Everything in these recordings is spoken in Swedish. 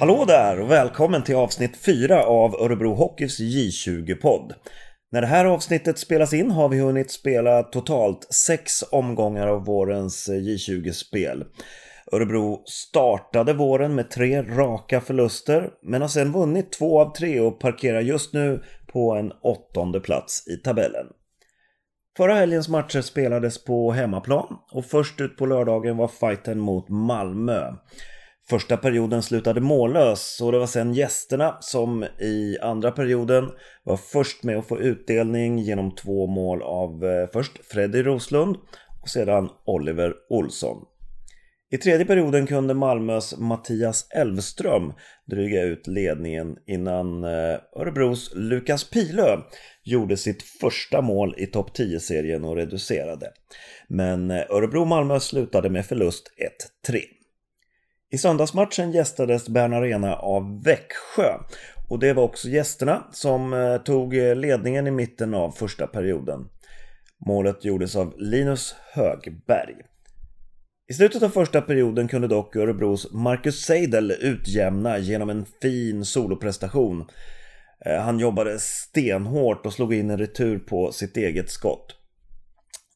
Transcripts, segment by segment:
Hallå där och välkommen till avsnitt 4 av Örebro Hockeys J20-podd. När det här avsnittet spelas in har vi hunnit spela totalt sex omgångar av vårens J20-spel. Örebro startade våren med tre raka förluster men har sedan vunnit två av tre och parkerar just nu på en åttonde plats i tabellen. Förra helgens matcher spelades på hemmaplan och först ut på lördagen var fighten mot Malmö. Första perioden slutade mållös och det var sen gästerna som i andra perioden var först med att få utdelning genom två mål av eh, först Freddy Roslund och sedan Oliver Olsson. I tredje perioden kunde Malmös Mattias Elvström dryga ut ledningen innan eh, Örebros Lukas Pilö gjorde sitt första mål i topp 10-serien och reducerade. Men eh, Örebro-Malmö slutade med förlust 1-3. I söndagsmatchen gästades Bern Arena av Växjö och det var också gästerna som eh, tog eh, ledningen i mitten av första perioden. Målet gjordes av Linus Högberg. I slutet av första perioden kunde dock Örebros Marcus Seidel utjämna genom en fin soloprestation. Eh, han jobbade stenhårt och slog in en retur på sitt eget skott.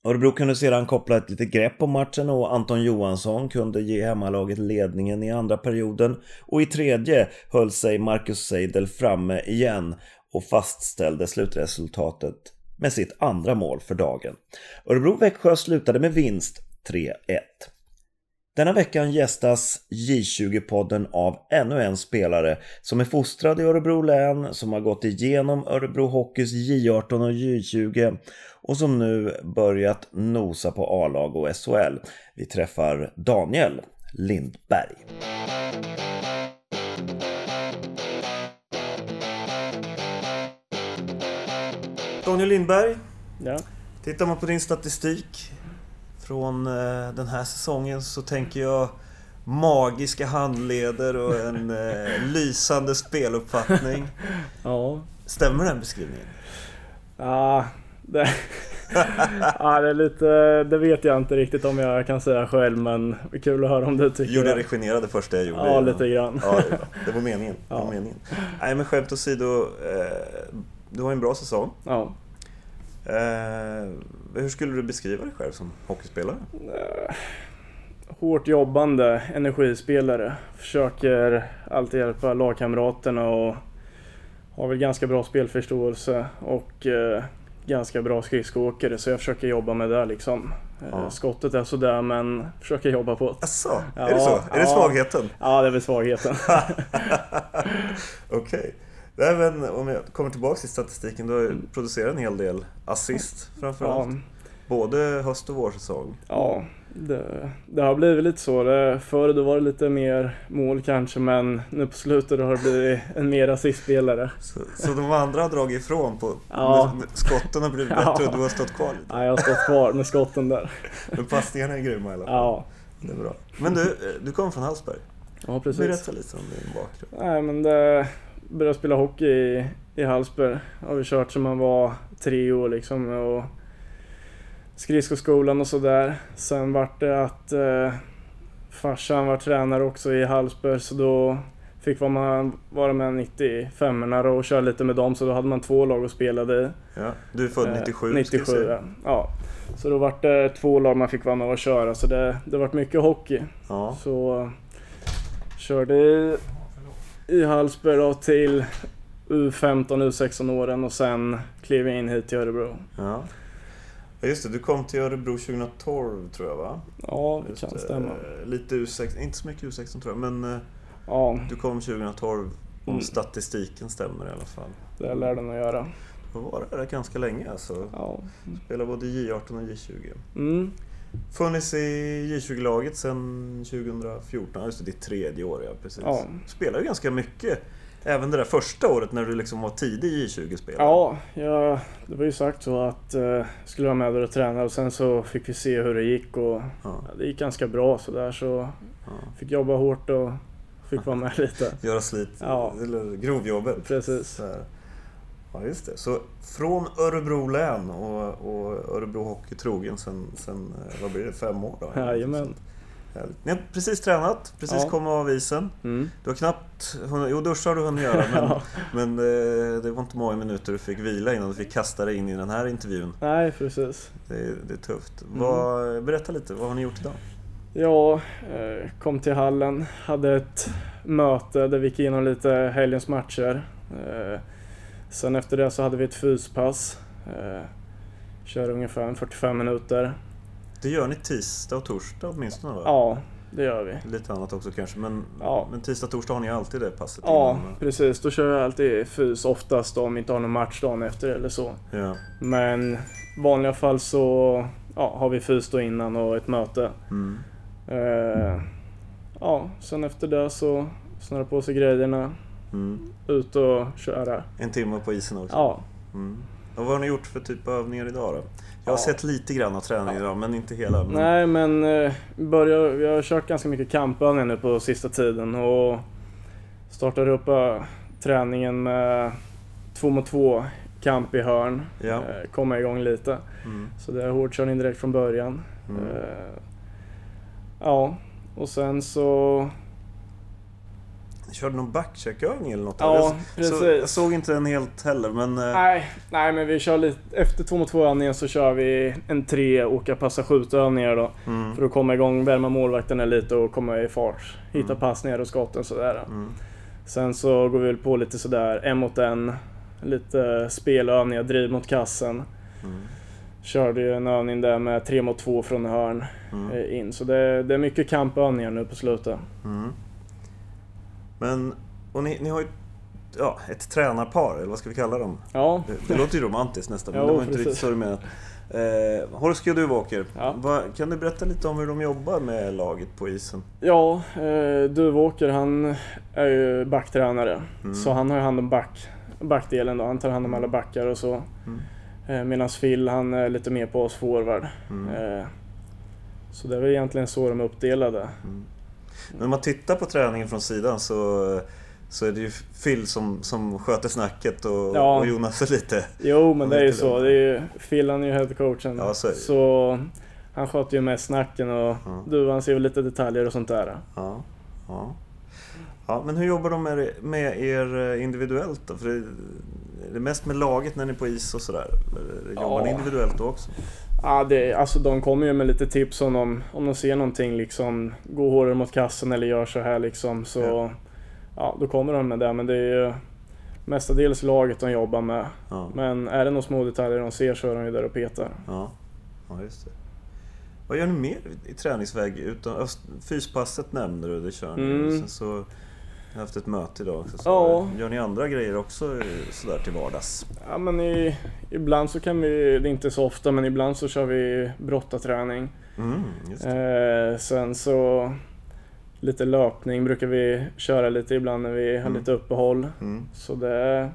Örebro kunde sedan koppla ett litet grepp på matchen och Anton Johansson kunde ge hemmalaget ledningen i andra perioden och i tredje höll sig Marcus Seidel framme igen och fastställde slutresultatet med sitt andra mål för dagen. Örebro-Växjö slutade med vinst 3-1. Denna veckan gästas J20-podden av ännu en spelare som är fostrad i Örebro län, som har gått igenom Örebro Hockeys J18 och J20 och som nu börjat nosa på A-lag och SHL. Vi träffar Daniel Lindberg. Daniel Lindberg, Ja. tittar man på din statistik från eh, den här säsongen så tänker jag magiska handleder och en eh, lysande speluppfattning. Ja. Stämmer den beskrivningen? Ja, det, ja, det är lite... Det vet jag inte riktigt om jag kan säga själv men kul att höra om du tycker Gjorde jag det. generade första jag gjorde? Ja, lite grann. Ja, det- var meningen. Det var meningen. Nej, men skämt åsido. Eh, du har en bra säsong. Ja. Eh, hur skulle du beskriva dig själv som hockeyspelare? Hårt jobbande energispelare. Försöker alltid hjälpa lagkamraterna och har väl ganska bra spelförståelse och eh, ganska bra skridskoåkare så jag försöker jobba med det liksom. Eh, Ja. Skottet är sådär men försöker jobba på det. Asså, Ja, är det så? Är det svagheten? Ja, det är väl svagheten. Okej. Nej, men om jag kommer tillbaka till statistiken, du har ju producerat en hel del assist framförallt. Ja, Både höst och vårsäsong. Ja, det, det har blivit lite så. Det, förr då var det lite mer mål kanske, men nu på slutet har det blivit en mer assistspelare. Så, så de andra har dragit ifrån på... Ja. Skotten har blivit Ja. bättre och du har stått kvar lite. Ja, jag har stått kvar med skotten där. Men passningarna är grymma i alla fall. Ja, Det är bra. Men du, du kommer från Hallsberg. ja precis. Berätta lite om din bakgrund. Nej, men det började spela hockey i, i Hallsberg. Har vi kört som man var tre år liksom. Och skridskoskolan och sådär. Sen vart det att eh, farsan var tränare också i Hallsberg så då fick vara med, vara med 95 och köra lite med dem så då hade man två lag att spela i. Ja, du är född Eh, 97. ska vi 97 säga. ja. ja. Så då vart det två lag man fick vara med och köra så det, det vart mycket hockey. Ja. Så körde i, Hallsberg då till U15, U16 åren och sen klev jag in hit till Örebro. ja. Just det. Du kom till Örebro 2012 tror jag va? Ja, det Just kan stämma. Eh, Lite U16, inte så mycket U16 tror jag, men eh, Ja, du kom 2012 om Mm. statistiken stämmer i alla fall. det lärde den att göra. Du var där ganska länge alltså. Ja. Spelade både J18 och J20. Mm. Funnits i J20-laget sedan 2014, just det, ditt tredje år ja, precis. Ja. Spelar ju ganska mycket. Även det där första året när du liksom var tidig J20-spelare. Ja, jag, det var ju sagt så att eh, jag skulle vara med där och träna och sen så fick vi se hur det gick och Ja, ja, det gick ganska bra så där så ja. fick jobba hårt och fick vara med lite. Göra slit, Ja. eller grovjobbet. Precis. Så här. Ja, just det. Så från Örebro län och, och Örebro Hockey trogen sen, sen, eh, vad blir det, fem år då? Jajamän. Ni har precis tränat, precis Ja. kommit av isen. Mm. Du har knappt hunnit, jo duscha har du hunnit göra men, Ja. men eh, det var inte många minuter du fick vila innan du fick kasta dig in i den här intervjun. Nej, precis. Det, är- det är tufft. Mm. Vad, berätta lite, vad har ni gjort idag? Jag eh, kom till hallen, hade ett möte där vi gick igenom lite helgens matcher. Sen efter det så hade vi ett fyspass. Eh, Kör ungefär en 45 minuter. Det gör ni tisdag och torsdag åtminstone va? Ja, det gör vi. Lite annat också kanske men, Ja. men tisdag och torsdag har ni alltid det passet Ja, innan, precis. Då kör jag alltid fys oftast om vi inte har någon match dagen efter eller så. Ja. Men i vanliga fall så ja, har vi fys då innan och ett möte. Mm. Eh, ja, sen efter det så snurrar på sig grejerna, Mm. ut och köra. En timme på isen också. Ja, Mm. Och vad har ni gjort för typ av övningar idag då? Jag har Ja. sett lite grann av träningen idag men inte hela. Men... nej men eh, börjar, vi har kört ganska mycket kampövningar nu på sista tiden och startar upp eh, träningen med två mot två kamp i hörn. Ja. Eh, komma igång lite. Mm. Så det är hårdkörning direkt från början. Mm. Eh, ja, och sen så... Körde någon backcheckövning eller något? Ja, jag, så, jag såg inte den helt heller men... eh, Nej, nej men vi kör lite, efter två mot två övningen så kör vi en tre åka passa skjut övningar då. Mm. För att komma igång, värma målvakterna lite och komma i fart. Hitta Mm. passningar och skotten sådär. Mm. Sen så går vi väl på lite sådär en mot en. Lite spelövningar, driv mot kassen. Mm. Körde ju en övning där med tre mot två från hörn Mm. eh, in. Så det, det är mycket kampövningar nu på slutet. Men, och ni, ni har ju ja, ett tränarpar, eller vad ska vi kalla dem? Ja, Det, det låter ju romantiskt nästan, men Jo, det var inte precis. riktigt så du menade. Eh, Horsky och Duvåker, Ja. vad, kan du berätta lite om hur de jobbar med laget på isen? ja eh, Duvåker han är ju backtränare. Mm. Så han har ju hand om back, backdelen då. Han tar hand om alla backar och så. Mm. Eh, Medan Phil han är lite mer på oss forward. Mm. Eh, Så det är väl egentligen så de är uppdelade. Mm. Men om man tittar på träningen från sidan så, så är det ju Phil som, som sköter snacket och, Ja. och Jonas lite... Jo men det är ju så. Det är ju, Phil han är ju headcoachen. Ja, så så han sköter ju mest snacken och Ja. du han ser ju lite detaljer och sånt där. Ja, ja. ja men hur jobbar de med, med er eh, individuellt då? För det, är det mest med laget när ni är på is och sådär? Jobbar ni Ja. individuellt då också? Ja, det, alltså de kommer ju med lite tips om de, om de ser någonting liksom, gå hårdare mot kassen eller gör så här liksom. Så Ja. ja, då kommer de med det. Men det är ju mestadels laget de jobbar med. Ja, Men är det några små detaljer de ser så är de ju där och petar. ja. ja just det. Vad gör ni mer i träningsväg? Utan, öst- fyspasset nämnde du, det kör ni. Mm. Sen så har ni haft ett möte idag också. Så Ja. Gör ni andra grejer också sådär till vardags? Ja men i, ibland så kan vi, det är inte så ofta, men ibland så kör vi brottarträning. Mm. Eh, sen så lite löpning brukar vi köra lite ibland när vi har Mm. lite uppehåll. Mm, Så det...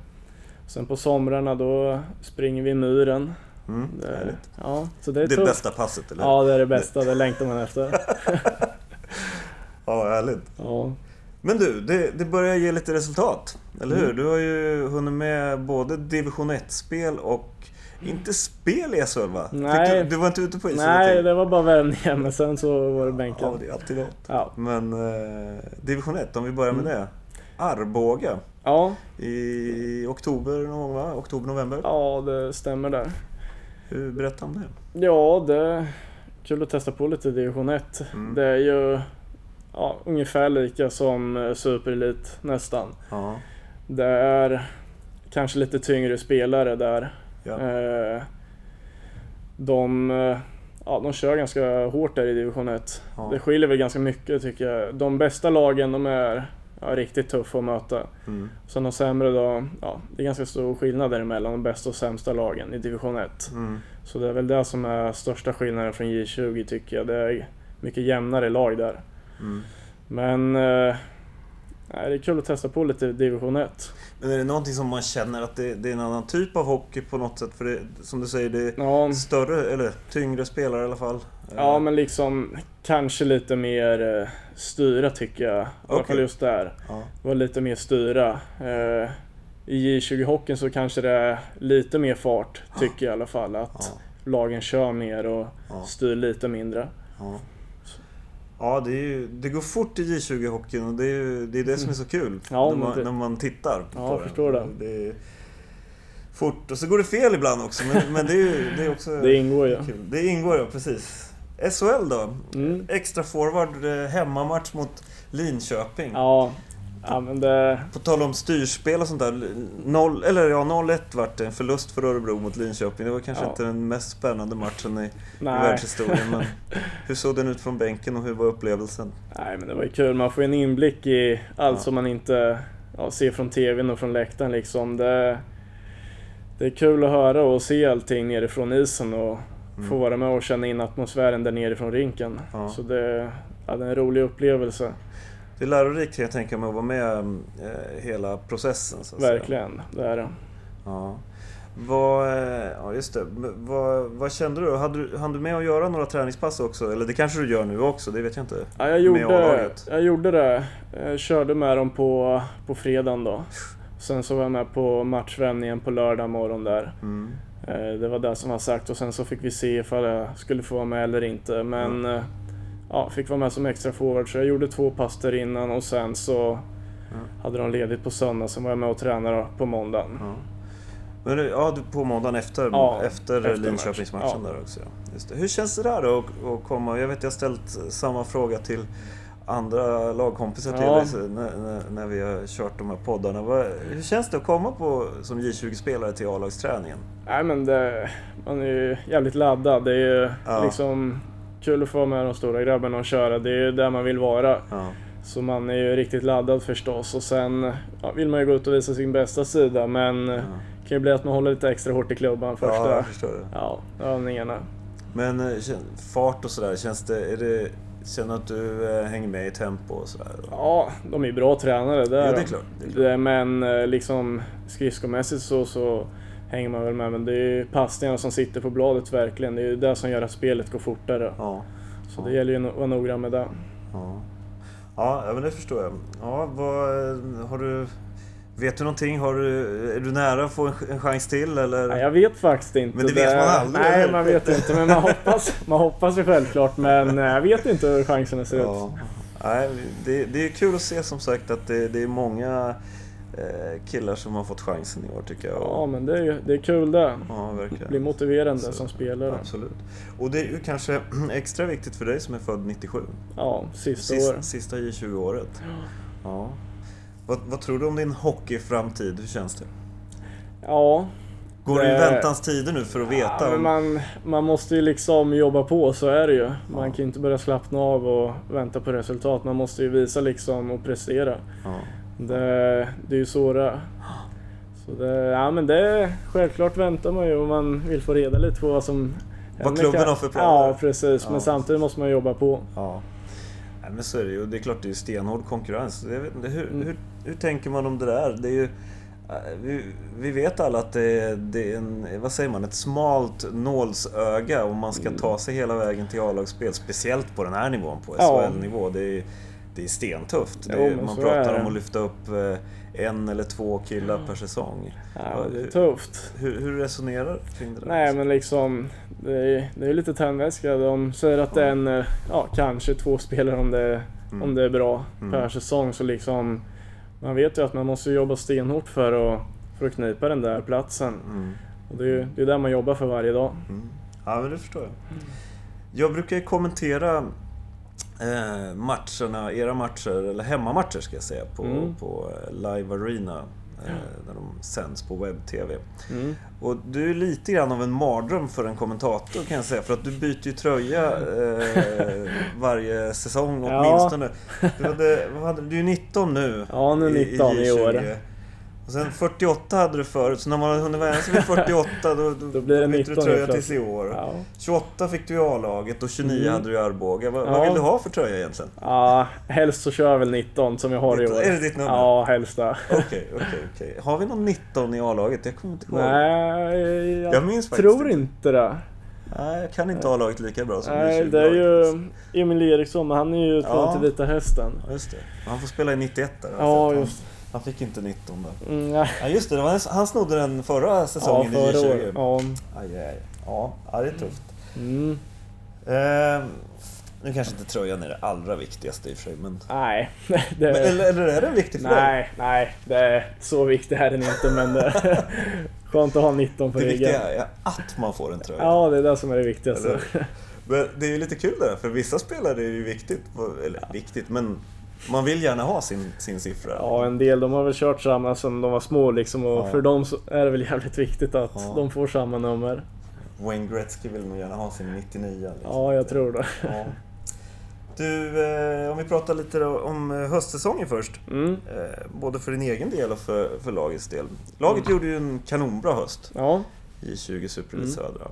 Sen på somrarna då springer vi i muren. mm, Det, ja, så det är Det tufft. bästa passet, eller Ja, det är det bästa. Det längtar man efter. Ja, härligt. Ja, Men du, det, det börjar ge lite resultat. Eller hur? Mm. Du har ju hunnit med både division 1-spel och inte spel i SHL va? Nej. Du, du var inte ute på isen? Nej, det var bara värmningar, men sen så var det Ja, bänken. det är alltid gott. Ja, Men eh, division 1, om vi börjar med Mm. det. Arboga ja, i oktober någon va? Oktober, november? ja det stämmer där. Hur, berätta om det. Ja, det är kul att testa på lite division 1. Mm. Det är ju ja, ungefär lika som eh, Superelit nästan. Ja. Det är kanske lite tyngre spelare där. Ja. Eh, De, eh, ja, de kör ganska hårt där i division 1. Ja. Det skiljer väl ganska mycket tycker jag. De bästa lagen de är ja, riktigt tuffa att möta. Mm. Sen de sämre då, ja, det är ganska stor skillnad däremellan de bästa och sämsta lagen i division 1. Mm. Så det är väl det som är största skillnaden från J20 tycker jag. Det är mycket jämnare lag där. Mm. Men eh, det är kul att testa på lite division 1. Men är det någonting som man känner att det, det är en annan typ av hockey på något sätt? För det, som du säger, det är Ja, större, eller tyngre spelare i alla fall. ja, Eh, men liksom kanske lite mer eh, styra tycker jag. I alla Okej. fall just där. ja. Var lite mer styra. Eh, I J20-hockeyn så kanske det är lite mer fart, tycker jag i alla fall. Att Ja. lagen kör mer och Ja. styr lite mindre. Ja. Ja, det, ju, det går fort i J20-hockeyn och det är, ju, det är det som är så kul Ja, när, man, det- när man tittar Ja, på jag förstår det. det är fort och så går det fel ibland också men, men det är ju det är också Det ingår ju. kul. Det ingår ja, precis. SHL då? Mm. Extra forward, eh, hemmamatch mot Linköping. Ja, ja men det... På tal om styrspel och sånt där. Noll, eller ja, 0-1 vart det. En förlust för Örebro mot Linköping. Det var kanske Ja. inte den mest spännande matchen i, i världshistorien. Men hur såg den ut från bänken och hur var upplevelsen? Nej men det var ju kul, man får en inblick i allt Ja. som man inte ja, ser från TVn och från läktaren liksom. Det, det är kul att höra och se allting nerifrån isen och få vara med och känna in atmosfären där nerifrån rinken. Mm. Ja. Så det, ja, det är en rolig upplevelse, Det är lärorikt kan jag tänka mig att vara med eh, hela processen. Så att Säga. verkligen. Det är det. Ja. Vad, eh, ja just det. Vad, vad kände du? Hade du? hann du med att göra några träningspass också? Eller det kanske du gör nu också, det vet jag inte. Ja, jag, gjorde, jag gjorde det. Jag körde med dem på, på fredagen då. Sen så var jag med på matchvändningen på lördag morgon där. Mm. Eh, Det var det som var sagt och sen så fick vi se ifall jag skulle få vara med eller inte. Men eh, ja, fick vara med som extra forward så jag gjorde två pass där innan och sen så hade de ledigt på söndag. Sen var jag med och tränade på måndagen. Ja. Men du- ja, du på måndagen efter, Ja, efter, efter Linköpingsmatchen match. där också. Ja. Hur känns det där då att, att komma? Jag vet jag har ställt samma fråga till andra lagkompisar till Ja. dig när, när, vi har kört de här poddarna. Hur känns det att komma på, som J20-spelare till A-lagsträningen? Nej men det, man är ju jävligt laddad. Det är ju Ja. liksom kul att få vara med de stora grabbarna och köra. Det är ju där man vill vara. Ja. Så man är ju riktigt laddad förstås. Och sen ja, vill man ju gå ut och visa sin bästa sida. Men det kan ju bli att man håller lite extra hårt i klubban ja, första ja, övningarna. Men eh, fart och sådär, känns det, är det, känner att du eh, hänger med i tempo och sådär? Ja, de är ju bra tränare. Det är, Ja, det är klart, det är klart. Det- Men eh, liksom skridskomässigt så, så hänger man väl med. Men det är ju passningarna som sitter på bladet verkligen. Det är ju det som gör att spelet går fortare. Ja. Så det gäller ju att vara noggrann med det. Ja. Ja, ja, men det förstår jag. Ja, vad, har du... Vet du någonting? Har du, är du nära att få en, chans till eller? Nej, jag vet faktiskt inte. Men det vet man aldrig, Nej, eller? man vet inte. Men man hoppas, man hoppas ju självklart. Men eh, jag vet inte hur chanserna ser ut. Ja. Nej, det, det är kul att se som sagt att det, det är många eh, killar som har fått chansen i år tycker jag. Ja, men det är, det är kul det. ja Det verkligen. blir motiverande Så, som spelare. Absolut. Och det är ju kanske extra viktigt för dig som är född 97. Ja, sista Sista, året. sista J20-året. Ja. Vad, vad tror du om din hockeyframtid? Hur känns det? Ja, Går du i Det- väntans tider nu för att veta? Ja, men om- man, man måste ju liksom jobba på, så är det ju. Man Ja. kan inte börja slappna av och vänta på resultat. Man måste ju visa liksom och prestera. Ja. Det, det är ju så det är. Så det, ja men det, självklart väntar man ju och man vill få reda lite på vad som Vad klubben har för planer. Ja precis, men Ja. samtidigt måste man jobba på. Ja. Nej, men så är det ju. Det är klart det är stenhård konkurrens. Jag vet inte, hur, Mm. hur, hur tänker man om det där? Det är ju, eh, vi, vi vet alla att det är, det är en, vad säger man, ett smalt nålsöga om man ska ta sig hela vägen till A-lagsspel. Speciellt på den här nivån, på Ja. SHL-nivå. Det är, det är stentufft. Det Jo, men man pratar det. om att lyfta upp eh, en eller två killar per säsong. Ja, det är det- tufft. Hur, hur resonerar du kring det där? Nej men liksom, det är, det är lite tändvätska. De säger att det är en, eh, ja kanske två spelare om det, Mm. om det är bra Mm. per säsong. Så liksom, man vet ju att man måste jobba stenhårt för att, för att knipa den där platsen. Mm. Och det är ju det är där man jobbar för varje dag. Mm. Ja, men det förstår jag. Jag brukar kommentera eh, matcherna, era matcher, eller hemmamatcher ska jag säga, på, Mm. på eh, Live Arena. Eh, där de sänds på webb-tv. Mm. Och du är lite grann av en mardröm för en kommentator kan jag säga. För att du byter ju tröja eh, varje säsong Ja. åtminstone. Du, hade, du är 19 nu. Ja, nu 19 i år. J20. Och sen 48 hade du förut, så när man hunnit vänja sig vid 48 då, då, Då blir det byter 19 du tröja tills i år. Ja. 28 fick du i A-laget och 29 Mm. hade du i Arboga. Vad, Ja. vad vill du ha för tröja egentligen? ja, helst så kör jag väl 19 som jag har i år. Är det ditt nummer? Ja, helst det. Okej, okej, okej. Har vi någon 19 i A-laget? Jag kommer inte ihåg. Nej, jag, Jag minns tror inte. inte det. Nej, jag kan inte A-laget lika bra som Nej, J20-laget. det är ju Emil Eriksson, men han är ju utlånad Ja. till Vita Hästen. Ja, just det. Han får spela i 91 där. Ja, han, just han fick inte 19 där. mm, nej. Ja, just det. det var han snodde den förra Ja, säsongen i förra J20. året. Ja. Aj, aj, aj. Ja, ja, det är tufft. Mm. Eh, Nu kanske inte tröjan är det allra viktigaste i och för sig, men... Nej. Det... Men, eller, eller är den viktig för nej, dig? nej, det är så viktig är den inte men det skönt att ha 19 på Det ryggen. viktiga är att man får en tröja. Ja, det är det som är det viktigaste. Eller Men det är ju lite kul det där, för vissa spelare är det ju viktigt, eller viktigt, men man vill gärna ha sin, sin siffra. Ja, en del de har väl kört samma som de var små liksom och Ja. för dem är det väl jävligt viktigt att Ja. de får samma nummer. Wayne Gretzky vill nog gärna ha sin 99. Liksom. Ja, jag tror det. Ja. Du, eh, om vi pratar lite om eh, höstsäsongen först. Mm. Eh, både för din egen del och för, för lagets del. Laget Mm. gjorde ju en kanonbra höst Ja, i 20 Super Mm, Södra.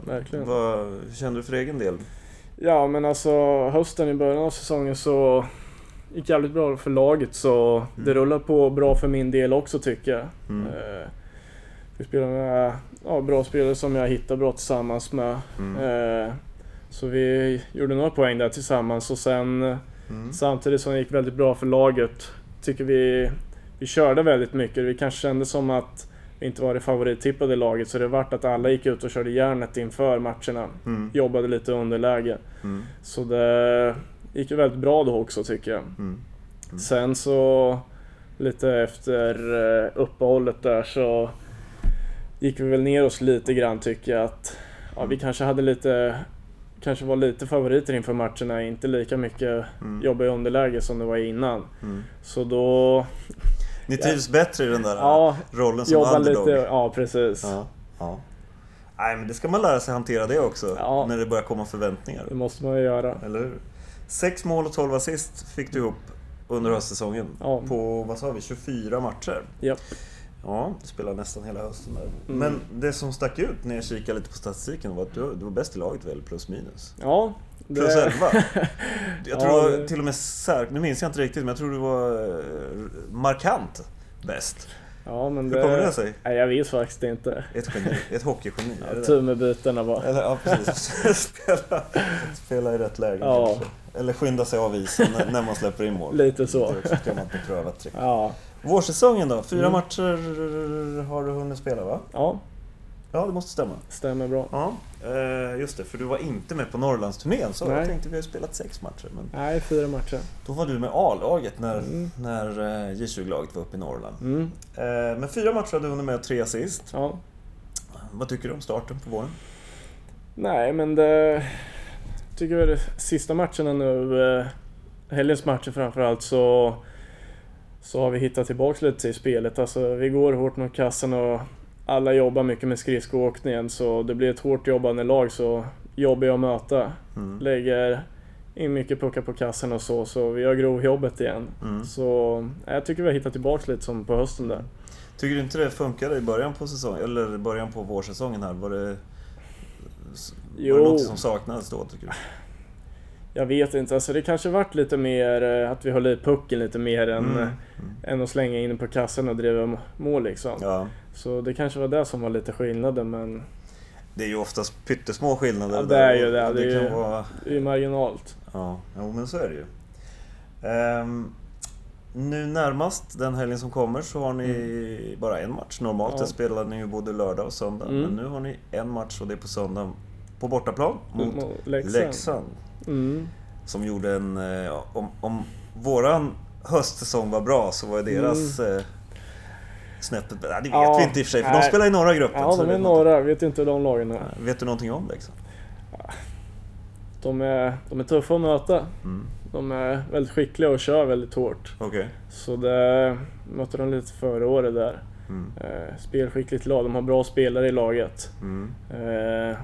Vad hur kände du för egen del? Ja men alltså hösten i början av säsongen så gick jävligt bra för laget så det rullar på bra för min del också tycker jag. Mm. Eh, vi spelar med ja, bra spelare som jag hittar bra tillsammans med. Mm. Eh, så vi gjorde några poäng där tillsammans och sen Mm. samtidigt som det gick väldigt bra för laget tycker vi vi körde väldigt mycket. Vi kanske kände som att vi inte var det favorittippade laget så det vart att alla gick ut och körde järnet inför matcherna. Mm. Jobbade lite underläge. Mm. Så det gick ju väldigt bra då också tycker jag. Mm. Mm. Sen så lite efter eh, uppehållet där så gick vi väl ner oss lite grann tycker jag att ja, vi kanske hade lite Kanske var lite favoriter inför matcherna, inte lika mycket Mm. jobba i underläge som det var innan. Mm. Så då, Ni trivs bättre i den där ja, rollen som underdog? lite, ja precis. Ja. ja. Nej, men det ska man lära sig hantera det också, Ja. när det börjar komma förväntningar. Det måste man ju göra. Eller hur? Sex mål och 12 assist fick du ihop under höstsäsongen. Ja. På, vad sa vi, 24 matcher. Japp. Ja, du spelade nästan hela hösten där. Mm. Men det som stack ut när jag kikade lite på statistiken var att du, du var bäst i laget väl, plus minus. Ja. det- Plus 11. Jag tror Ja, det- till och med nu minns jag inte riktigt, men jag tror du var eh, markant bäst. Ja men Hur kommer det sig? Nej, jag vet faktiskt inte. Ett geni, ett hockeygeni. det? Tur med bytena bara. Eller ja, precis. spela, spela i rätt läge Ja. kanske. Eller skynda sig av isen när, man släpper in mål. Lite så. Det också ett gammalt beprövat trick. Ja. Vårsäsongen då? Fyra Mm. matcher har du hunnit spela va? Ja, Ja, det måste stämma. stämmer bra. Ja, eh, just det. För du var inte med på Norrlandsturnén så jag Nej. tänkte vi har spelat sex matcher. Men Nej, fyra matcher. då var du med A-laget när, Mm. när eh, J20-laget var uppe i Norrland. Mm. Eh, men fyra matcher hade du hunnit med och tre assist. Ja. Vad tycker du om starten på våren? Nej, men det... Tycker väl sista matcherna nu, helgens matcher framförallt, så... Så har vi hittat tillbaks lite till spelet. Alltså, vi går hårt mot kassen och alla jobbar mycket med skridskoåkningen så det blir ett hårt jobbande lag så jobbar jag att möta. Mm. Lägger in mycket puckar på kassen och så, så vi gör grovjobbet igen. Mm. Så eh, jag tycker vi har hittat tillbaks lite som på hösten där. Tycker du inte det funkade i början på säsongen, eller början på vårsäsongen här? Var det, var Jo. det något som saknades då tycker du? Jag vet inte, alltså det kanske varit lite mer eh, att vi höll i pucken lite mer än, Mm. eh, än att slänga in på kassen och driva mål liksom. Ja, Så det kanske var det som var lite skillnaden men det är ju oftast pyttesmå skillnader. Ja, det är ju det. Och Det är ju- vara... det är ju marginalt. Ja, jo, men så är det ju. Ehm, nu närmast den helgen som kommer så har ni bara en match. Normalt Mm. Ja. spelar ni ju både lördag och söndag. Mm. Men nu har ni en match och det är på söndag på bortaplan Mot Leksand. Leksand. Mm. Som gjorde en... eh, Om, om våran höstsäsong var bra så var deras eh, snäppet... Det vet Mm. Ja, vi inte i och för sig för de nej. spelar i norra gruppen. Ja, de det är några. Vet inte hur de lagen är. Vet du någonting om Leksand? De är, de är tuffa att möta. Mm. De är väldigt skickliga och kör väldigt hårt. Okej. Så det mötte de lite förra året där. Mm. Eh, spelskickligt lag. De har bra spelare i laget. Mm. Eh,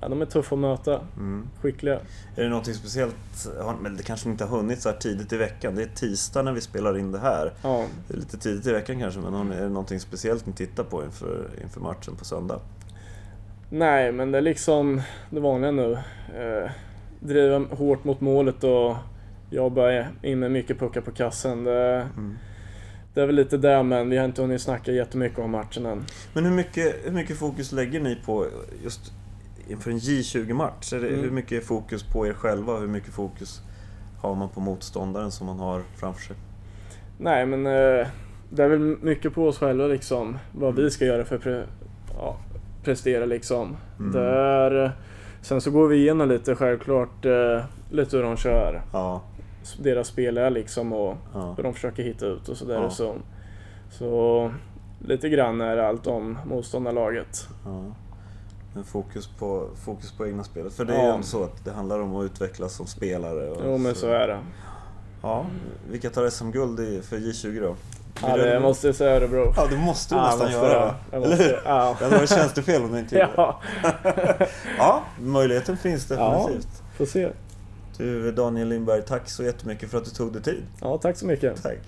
ja, de är tuffa att möta. Mm. Skickliga. Är det någonting speciellt? Men det kanske inte har hunnit så här tidigt i veckan. Det är tisdag när vi spelar in det här. Ja. Det är lite tidigt i veckan kanske, men är det någonting speciellt ni tittar på inför, inför matchen på söndag? Nej, men det är liksom det vanliga nu. Eh, driva hårt mot målet och jobba in med mycket puckar på kassen. Det, Mm. det är väl lite där, men vi har inte hunnit snacka jättemycket om matchen än. Men hur mycket, hur mycket fokus lägger ni på just inför en J20-match? Är det, Mm. Hur mycket är fokus på er själva hur mycket fokus har man på motståndaren som man har framför sig? Nej, men eh, det är väl mycket på oss själva liksom. Vad Mm. vi ska göra för att pre, ja, prestera liksom. Mm. Där, sen så går vi igenom lite självklart eh, lite hur de kör. Ja. Deras spel är liksom och Ja. hur de försöker hitta ut och sådär. Ja. Så, så lite grann är allt om motståndarlaget. Ja. Men fokus på, fokus på egna spelet. För det är ju Ja. ändå så att det handlar om att utvecklas som spelare. Och Jo men så är det. Ja. Vilka tar SM-guld för J20 då? Ja det måste jag säga Örebro. Ja, det måste du Ja, nästan måste göra. Jag Eller hur? ja. Det hade varit tjänstefel om du inte gjorde det. Ja, Ja, möjligheten finns definitivt. får se. Du Daniel Lindberg, tack så jättemycket för att du tog dig tid. Ja, tack så mycket. Tack.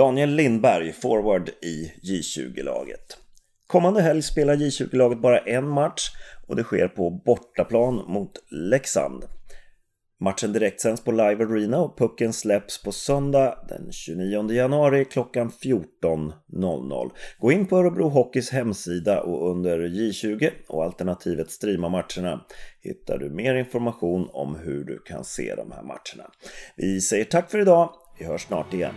Daniel Lindberg, forward i J20-laget. Kommande helg spelar J20-laget bara en match och det sker på bortaplan mot Leksand. Matchen direktsänds på Live Arena och pucken släpps på söndag den 29 januari klockan 14.00. Gå in på Örebro Hockeys hemsida och under J20 och alternativet streama matcherna hittar du mer information om hur du kan se de här matcherna. Vi säger tack för idag. Vi hörs snart igen.